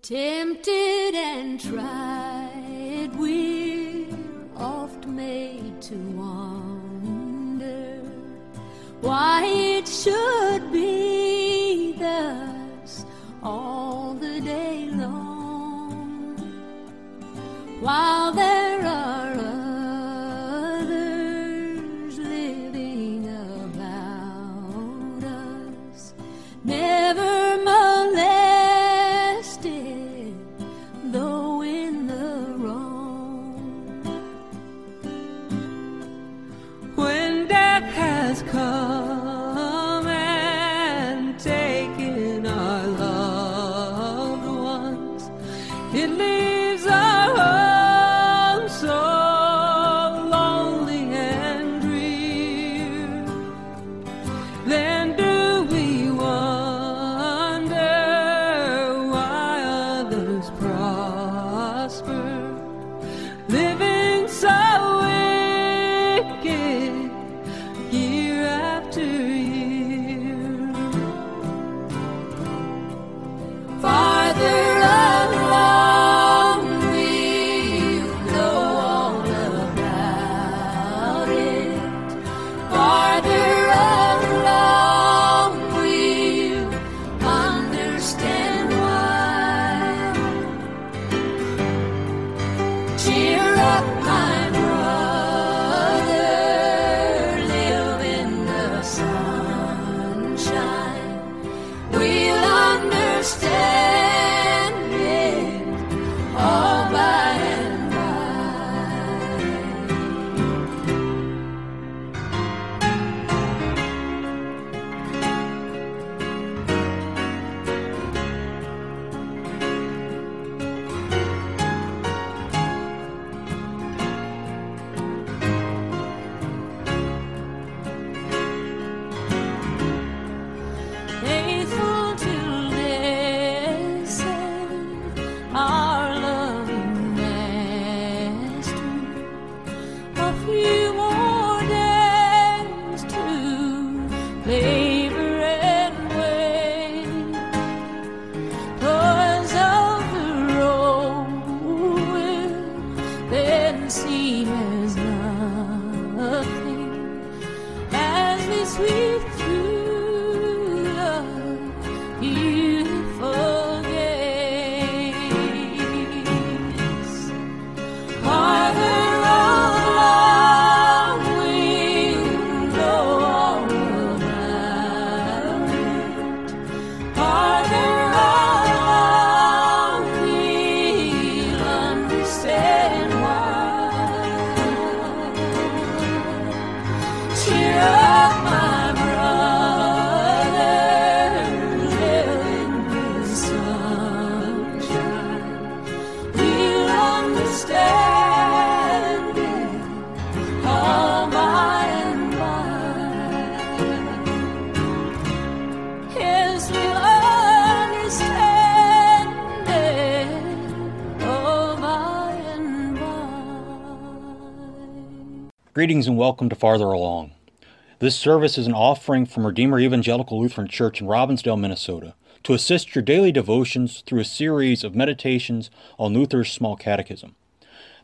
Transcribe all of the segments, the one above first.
Tempted and tried, we're oft made to wonder why it should be thus all the day long, while there it leaves Cheer up, my Greetings and welcome to Farther Along. This service is an offering from Redeemer Evangelical Lutheran Church in Robbinsdale, Minnesota, to assist your daily devotions through a series of meditations on Luther's Small Catechism.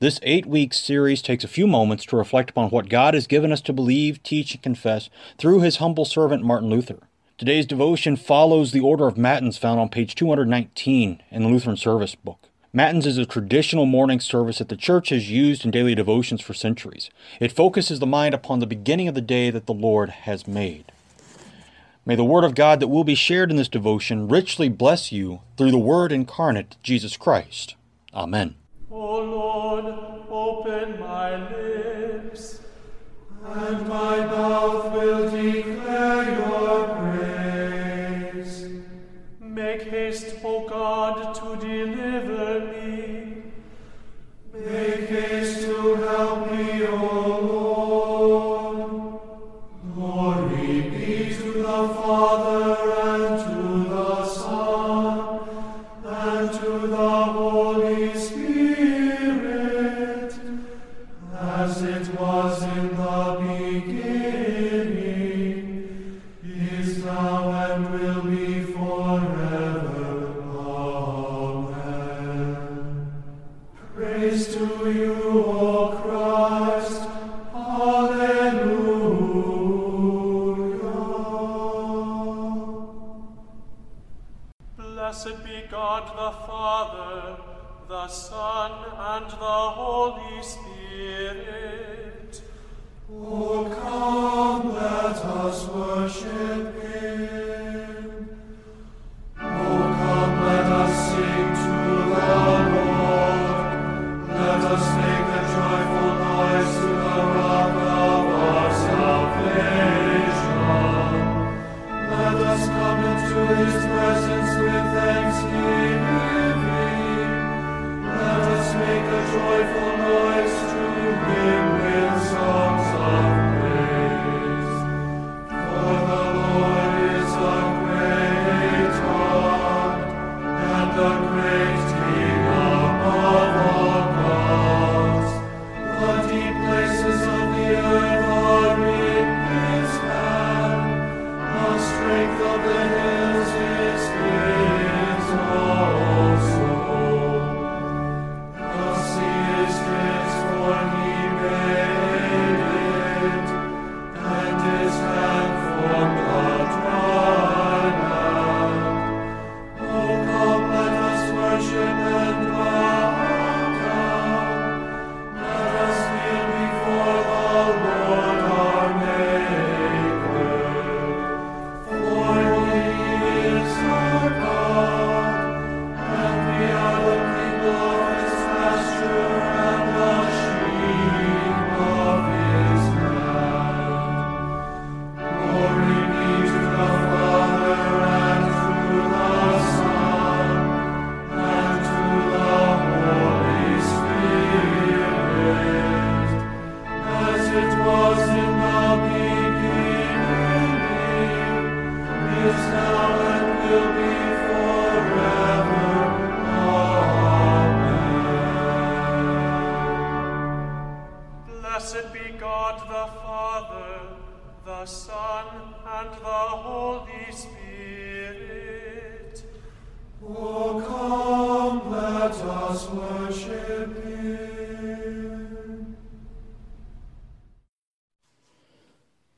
This eight week series takes a few moments to reflect upon what God has given us to believe, teach, and confess through his humble servant Martin Luther. Today's devotion follows the order of Matins found on page 219 in the Lutheran Service Book. Matins is a traditional morning service that the Church has used in daily devotions for centuries. It focuses the mind upon the beginning of the day that the Lord has made. May the Word of God that will be shared in this devotion richly bless you through the Word incarnate, Jesus Christ. Amen. O Lord, open my lips, and my mouth will declare your praise. Make haste, O God, to deliver me. Make haste to help me,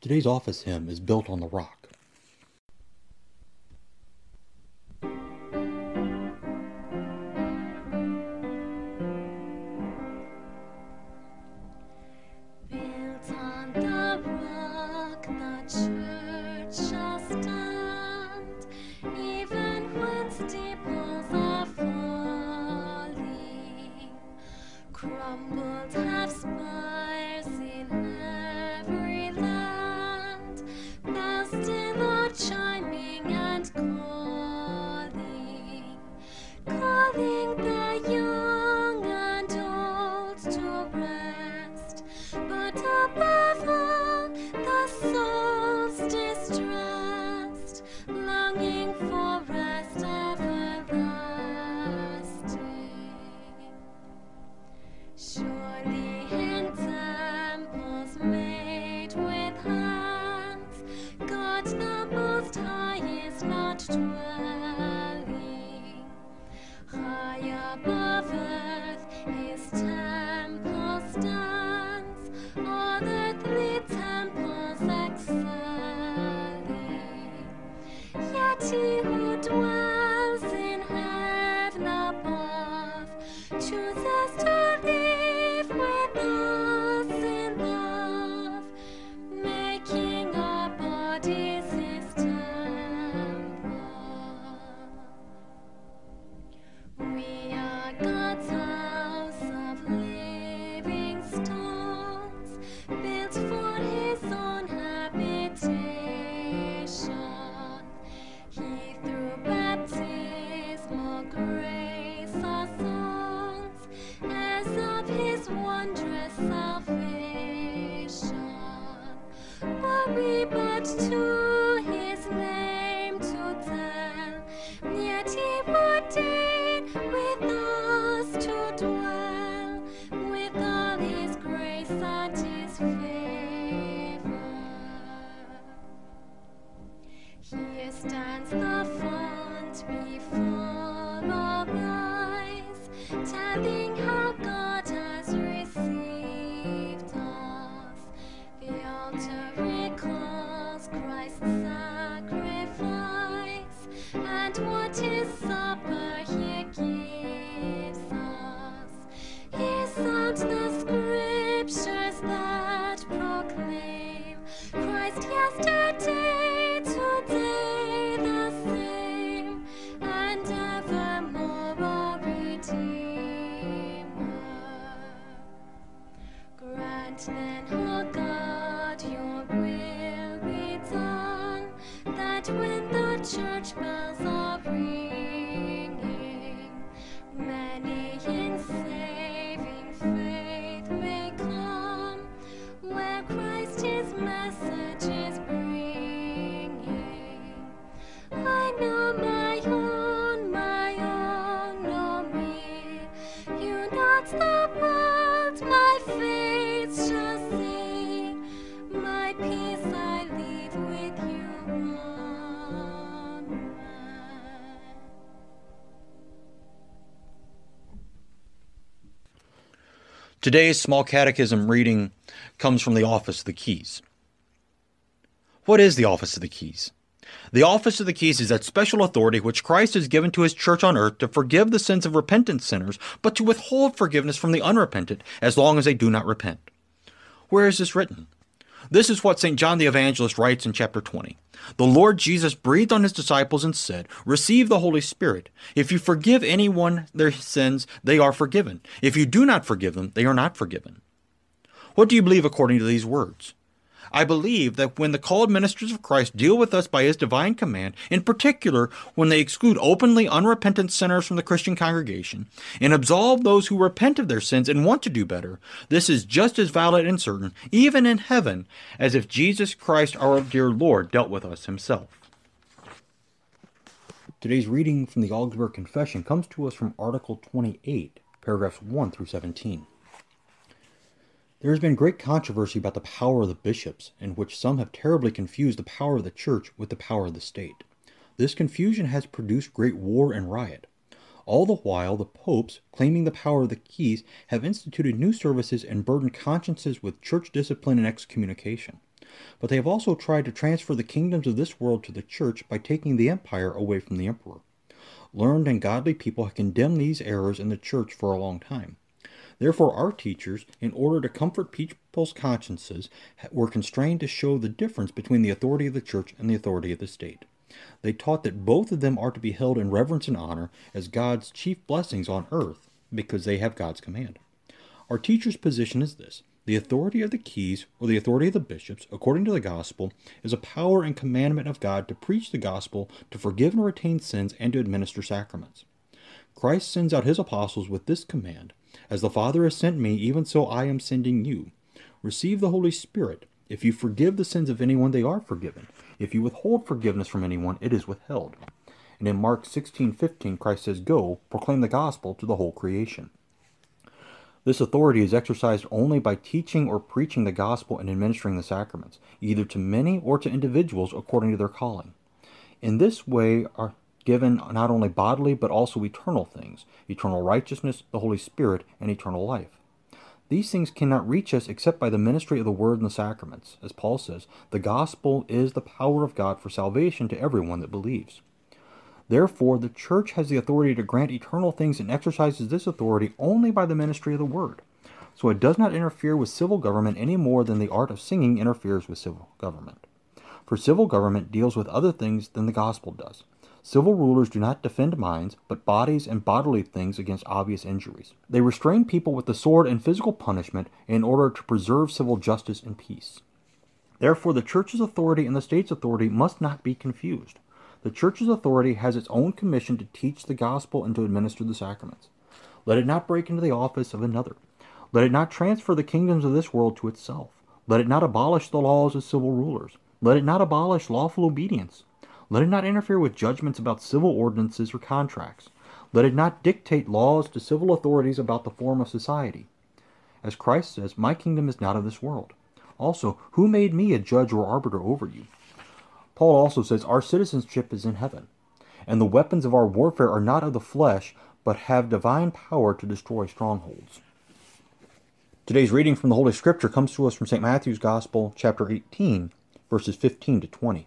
Today's office hymn is built on the rock. mystery. Here stands the font before. church bells are ringing. Today's small catechism reading comes from the Office of the Keys. What is the Office of the Keys? The Office of the Keys is that special authority which Christ has given to his church on earth to forgive the sins of repentant sinners, but to withhold forgiveness from the unrepentant as long as they do not repent. Where is this written? This is what St. John the Evangelist writes in chapter 20. The Lord Jesus breathed on his disciples and said, Receive the Holy Spirit. If you forgive anyone their sins, they are forgiven. If you do not forgive them, they are not forgiven. What do you believe according to these words? I believe that when the called ministers of Christ deal with us by his divine command, in particular when they exclude openly unrepentant sinners from the Christian congregation and absolve those who repent of their sins and want to do better, this is just as valid and certain, even in heaven, as if Jesus Christ our dear Lord dealt with us himself. Today's reading from the Augsburg Confession comes to us from Article 28, paragraphs 1 through 17. There has been great controversy about the power of the bishops, in which some have terribly confused the power of the church with the power of the state. This confusion has produced great war and riot. All the while, the popes, claiming the power of the keys, have instituted new services and burdened consciences with church discipline and excommunication. But they have also tried to transfer the kingdoms of this world to the church by taking the empire away from the emperor. Learned and godly people have condemned these errors in the church for a long time. Therefore, our teachers, in order to comfort people's consciences, were constrained to show the difference between the authority of the church and the authority of the state. They taught that both of them are to be held in reverence and honor as God's chief blessings on earth, because they have God's command. Our teacher's position is this the authority of the keys, or the authority of the bishops, according to the gospel, is a power and commandment of God to preach the gospel, to forgive and retain sins, and to administer sacraments. Christ sends out his apostles with this command As the Father has sent me, even so I am sending you. Receive the Holy Spirit. If you forgive the sins of anyone, they are forgiven. If you withhold forgiveness from anyone, it is withheld. And in Mark 16:15, Christ says, "Go, proclaim the gospel to the whole creation." This authority is exercised only by teaching or preaching the gospel and administering the sacraments, either to many or to individuals according to their calling. In this way are given not only bodily but also eternal things eternal righteousness, the Holy Spirit, and eternal life. These things cannot reach us except by the ministry of the Word and the sacraments. As Paul says, the gospel is the power of God for salvation to everyone that believes. Therefore, the Church has the authority to grant eternal things and exercises this authority only by the ministry of the Word. So it does not interfere with civil government any more than the art of singing interferes with civil government. For civil government deals with other things than the gospel does. Civil rulers do not defend minds, but bodies and bodily things against obvious injuries. They restrain people with the sword and physical punishment in order to preserve civil justice and peace. Therefore, the Church's authority and the state's authority must not be confused. The Church's authority has its own commission to teach the gospel and to administer the sacraments. Let it not break into the office of another. Let it not transfer the kingdoms of this world to itself. Let it not abolish the laws of civil rulers. Let it not abolish lawful obedience. Let it not interfere with judgments about civil ordinances or contracts. Let it not dictate laws to civil authorities about the form of society. As Christ says, My kingdom is not of this world. Also, who made me a judge or arbiter over you? Paul also says, Our citizenship is in heaven, and the weapons of our warfare are not of the flesh, but have divine power to destroy strongholds. Today's reading from the Holy Scripture comes to us from St. Matthew's Gospel, chapter 18, verses 15 to 20.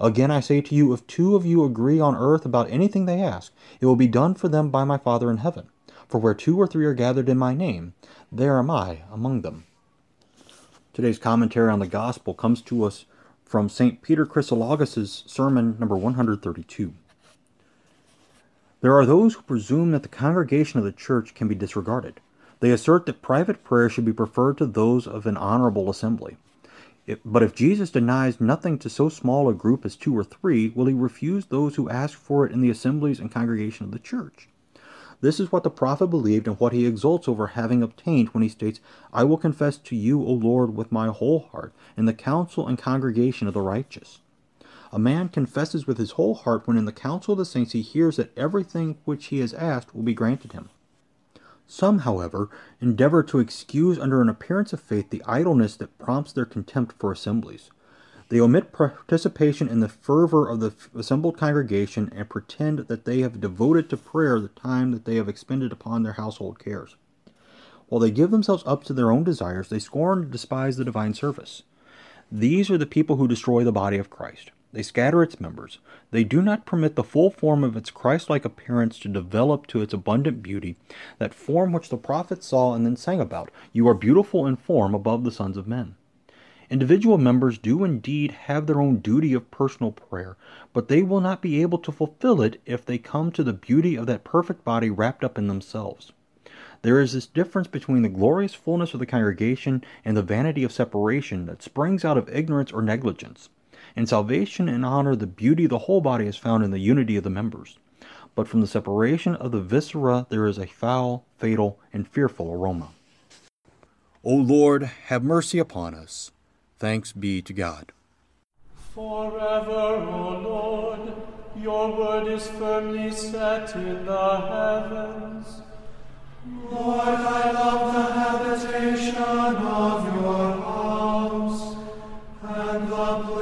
Again I say to you, if two of you agree on earth about anything they ask, it will be done for them by my Father in heaven. For where two or three are gathered in my name, there am I among them. Today's commentary on the Gospel comes to us from St. Peter Chrysologus' sermon number 132. There are those who presume that the congregation of the church can be disregarded. They assert that private prayer should be preferred to those of an honorable assembly. But if Jesus denies nothing to so small a group as two or three, will he refuse those who ask for it in the assemblies and congregation of the church? This is what the prophet believed and what he exults over having obtained when he states, I will confess to you, O Lord, with my whole heart, in the council and congregation of the righteous. A man confesses with his whole heart when in the council of the saints he hears that everything which he has asked will be granted him. Some, however, endeavor to excuse under an appearance of faith the idleness that prompts their contempt for assemblies. They omit participation in the fervor of the assembled congregation and pretend that they have devoted to prayer the time that they have expended upon their household cares. While they give themselves up to their own desires, they scorn and despise the divine service. These are the people who destroy the body of Christ. They scatter its members. They do not permit the full form of its Christ like appearance to develop to its abundant beauty, that form which the prophets saw and then sang about. You are beautiful in form above the sons of men. Individual members do indeed have their own duty of personal prayer, but they will not be able to fulfill it if they come to the beauty of that perfect body wrapped up in themselves. There is this difference between the glorious fullness of the congregation and the vanity of separation that springs out of ignorance or negligence. In salvation and honor, the beauty of the whole body is found in the unity of the members. But from the separation of the viscera, there is a foul, fatal, and fearful aroma. O Lord, have mercy upon us. Thanks be to God. Forever, O Lord, your word is firmly set in the heavens. Lord, I love the habitation of your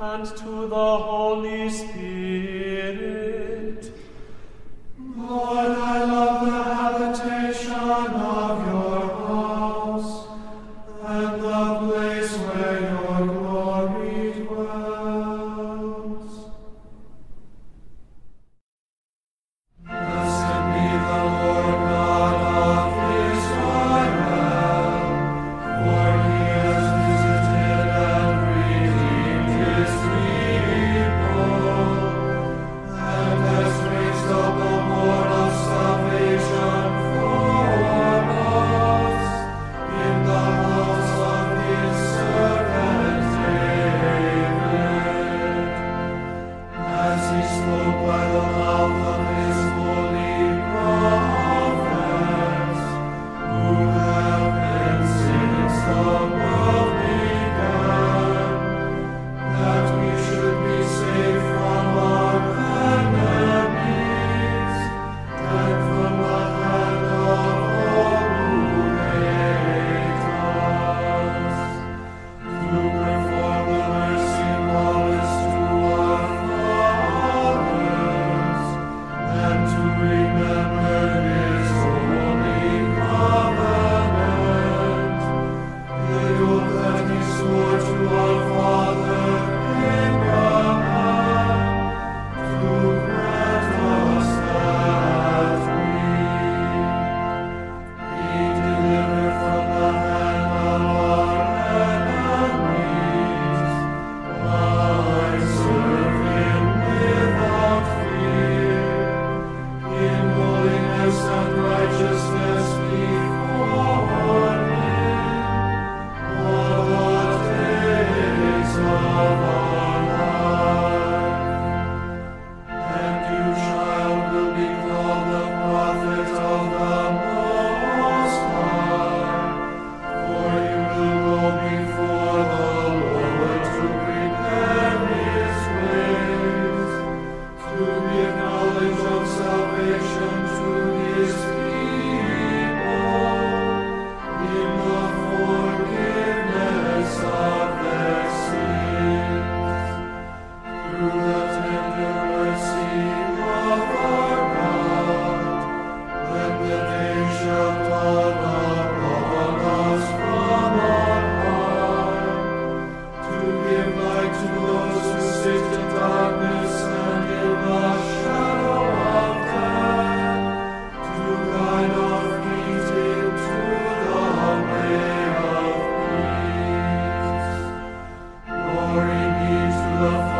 and to the Holy Spirit. Lord, I love the habitation of love.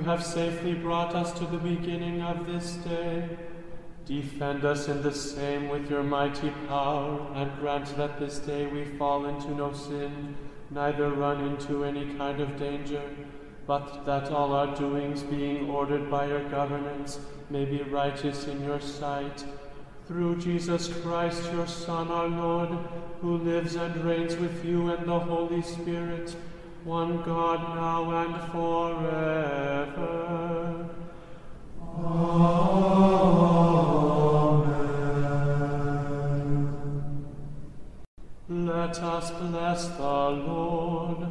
You have safely brought us to the beginning of this day. Defend us in the same with your mighty power, and grant that this day we fall into no sin, neither run into any kind of danger, but that all our doings, being ordered by your governance, may be righteous in your sight. Through Jesus Christ, your Son, our Lord, who lives and reigns with you and the Holy Spirit, one God now and forever. Amen. Let us bless the Lord.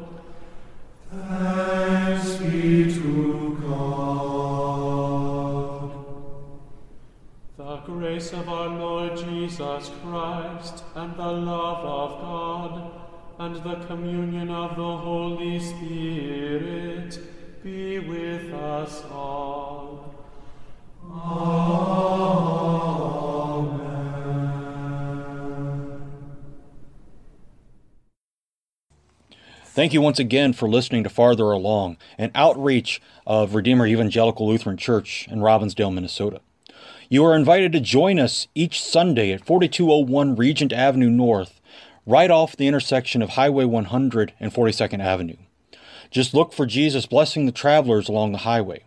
Thanks be to God. The grace of our Lord Jesus Christ, and the love of God, and the communion of the Holy Spirit be with us all. Amen. Thank you once again for listening to Farther Along, an outreach of Redeemer Evangelical Lutheran Church in Robbinsdale, Minnesota. You are invited to join us each Sunday at 4201 Regent Avenue North, right off the intersection of Highway 100 and 42nd Avenue. Just look for Jesus blessing the travelers along the highway.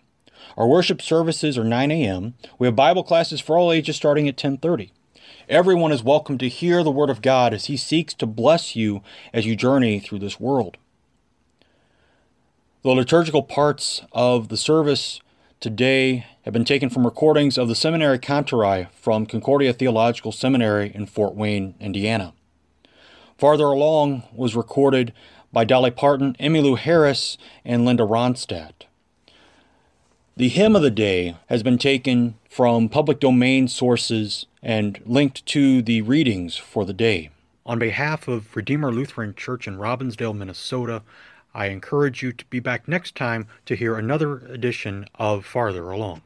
Our worship services are 9 a.m. We have Bible classes for all ages starting at 10:30. Everyone is welcome to hear the word of God as he seeks to bless you as you journey through this world. The liturgical parts of the service today have been taken from recordings of the seminary Kantorei from Concordia Theological Seminary in Fort Wayne, Indiana. Farther along was recorded by Dolly Parton, Emmylou Harris, and Linda Ronstadt. The hymn of the day has been taken from public domain sources and linked to the readings for the day. On behalf of Redeemer Lutheran Church in Robbinsdale, Minnesota, I encourage you to be back next time to hear another edition of Farther Along.